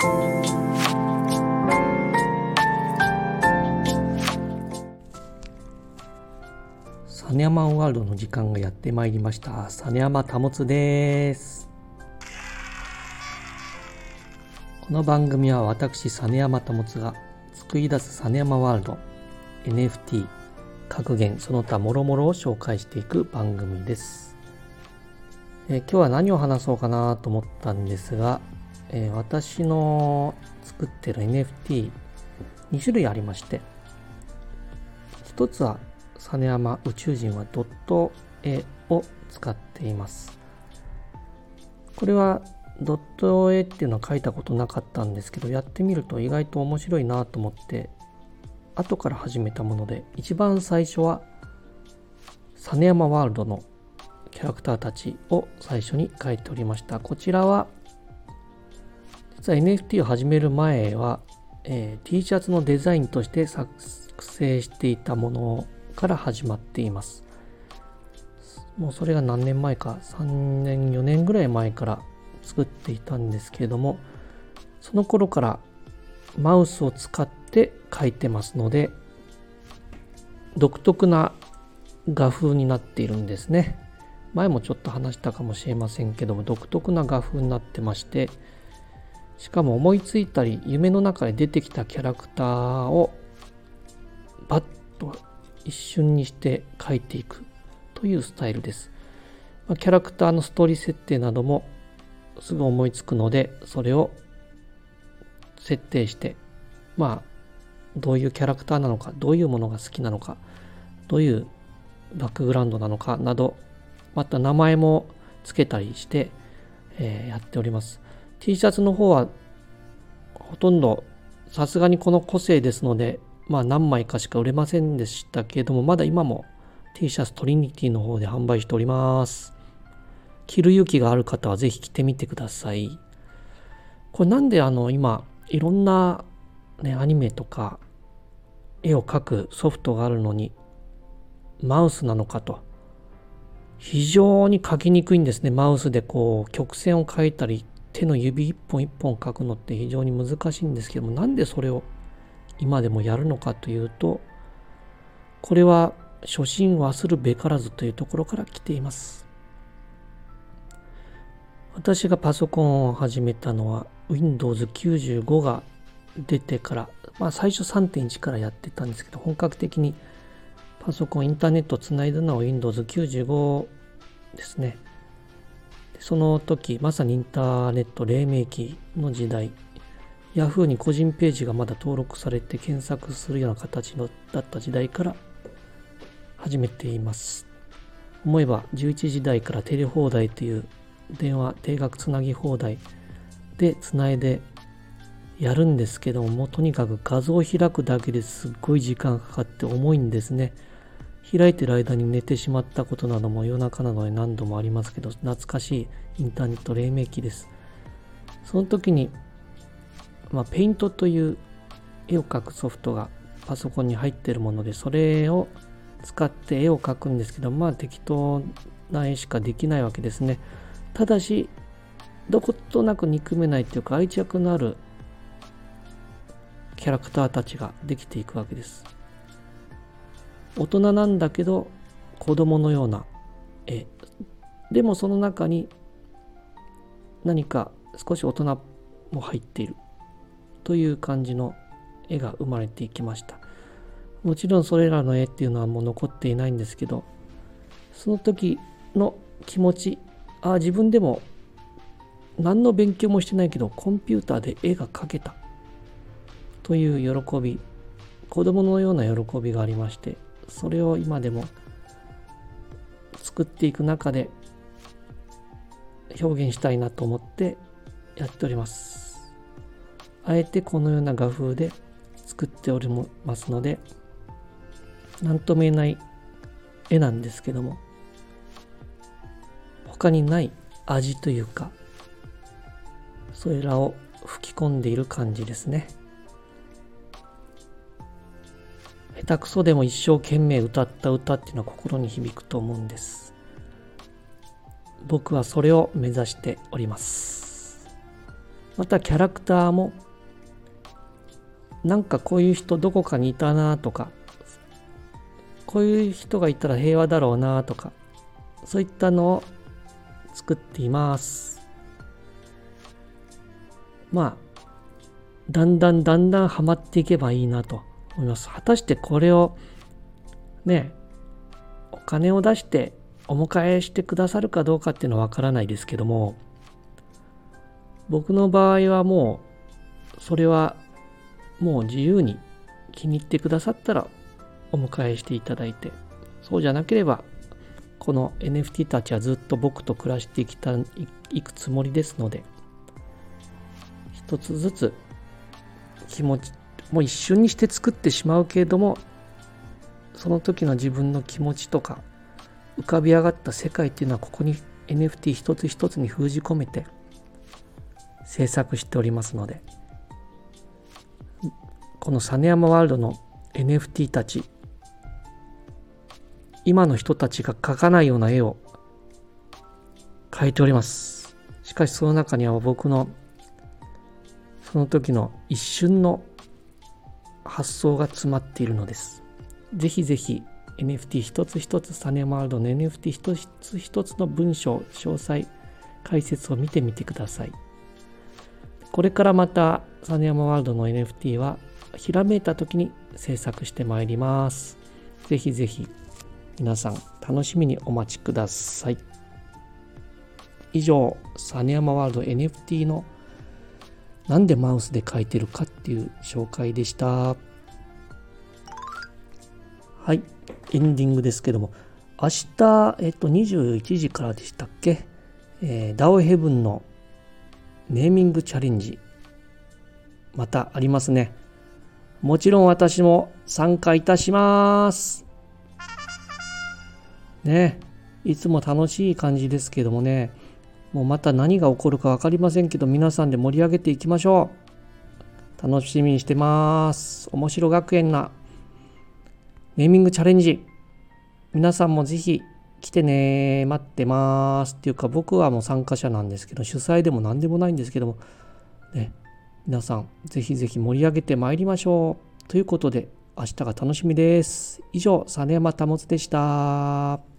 サネヤマンワールドの時間がやってまいりました。サネヤマタモツです。この番組は私サネヤマタモツが作り出すサネヤマワールド NFT 格言その他もろもろを紹介していく番組です、え、今日は何を話そうかなと思ったんですが、えー、私の作ってる NFT2 種類ありまして一つは実山宇宙人はドット絵を使っています。これはドット絵っていうのは書いたことなかったんですけどやってみると意外と面白いなと思って後から始めたもので一番最初は実山ワールドのキャラクターたちを最初に書いておりました。こちらは実は NFT を始める前は、えー、T シャツのデザインとして作成していたものから始まっています。もうそれが何年前か3年4年ぐらい前から作っていたんですけれどもその頃からマウスを使って書いてますので独特な画風になっているんですね。前もちょっと話したかもしれませんけども独特な画風になってましてしかも思いついたり夢の中で出てきたキャラクターをバッと一瞬にして書いていくというスタイルです。キャラクターのストーリー設定などもすぐ思いつくのでそれを設定してまあどういうキャラクターなのかどういうものが好きなのかどういうバックグラウンドなのかなどまた名前も付けたりして、えー、やっております T シャツの方はほとんどさすがにこの個性ですのでまあ何枚かしか売れませんでしたけれどもまだ今も T シャツトリニティの方で販売しております。着る勇気がある方はぜひ着てみてください。これなんであの今いろんなね、アニメとか絵を描くソフトがあるのにマウスなのかと。非常に描きにくいんですね。マウスでこう曲線を描いたり手の指一本一本描くのって非常に難しいんですけどもなんでそれを今でもやるのかというとこれは初心忘るべからずというところから来ています。私がパソコンを始めたのは Windows 95が出てから、まあ、最初3.1からやってたんですけど本格的にパソコンインターネットをつないだのは Windows95 ですね。その時まさにインターネット黎明期の時代 Yahoo に個人ページがまだ登録されて検索するような形のだった時代から始めています思えば11時台からテレ放題という電話定額つなぎ放題でつないでやるんですけども、とにかく画像を開くだけですっごい時間かかって重いんですね。開いてる間に寝てしまったことなども夜中などに何度もありますけど、懐かしいインターネット黎明期です。その時に、まあ、ペイントという絵を描くソフトがパソコンに入ってるもので、それを使って絵を描くんですけど、まあ適当な絵しかできないわけですね。ただし、どことなく憎めないというか愛着のあるキャラクターたちができていくわけです大人なんだけど子供のような絵。でもその中に何か少し大人も入っている。という感じの絵が生まれていきました。もちろんそれらの絵っていうのはもう残っていないんですけどその時の気持ちああ自分でも何の勉強もしてないけどコンピューターで絵が描けた。という喜び子供のような喜びがありましてそれを今でも作っていく中で表現したいなと思ってやっておりますあえてこのような画風で作っておりますので何とも言えない絵なんですけども他にない味というかそれらを吹き込んでいる感じですね。下手くそでも一生懸命歌った歌っていうのは心に響くと思うんです。僕はそれを目指しております。またキャラクターもなんかこういう人どこかにいたなとかこういう人がいたら平和だろうなとかそういったのを作っています。まあだんだんだんだんハマっていけばいいなと。思います。果たしてこれをねお金を出してお迎えしてくださるかどうかっていうのはわからないですけども僕の場合はもうそれはもう自由に気に入ってくださったらお迎えしていただいてそうじゃなければこの NFT たちはずっと僕と暮らしてきたいくつもりですので一つずつ気持ちもう一瞬にして作ってしまうけれどもその時の自分の気持ちとか浮かび上がった世界っていうのはここに NFT 一つ一つに封じ込めて制作しておりますのでこの実山ワールドの NFT たち今の人たちが描かないような絵を描いております。しかしその中には僕のその時の一瞬の発想が詰まっているのです。ぜひぜひ NFT 一つ一つサネマールドの NFT 一つ一つの文章詳細解説を見てみてください。これからまたサネヤマワールドの NFT はひらめいた時に制作してまいります。ぜひぜひ皆さん楽しみにお待ちください。以上サネヤマワールド NFT のなんでマウスで描いてるかっていう紹介でした。はい。エンディングですけども。明日、えっと、21時からでしたっけ、えー、ダオヘブンのネーミングチャレンジ。またありますね。もちろん私も参加いたします。ね。いつも楽しい感じですけどもね。もうまた何が起こるか分かりませんけど皆さんで盛り上げていきましょう。楽しみにしてます。面白学園な。ネーミングチャレンジ。皆さんもぜひ来てね待ってます。っていうか僕はもう参加者なんですけど主催でも何でもないんですけども。ね。皆さんぜひぜひ盛り上げてまいりましょう。ということで明日が楽しみです。以上実山保でした。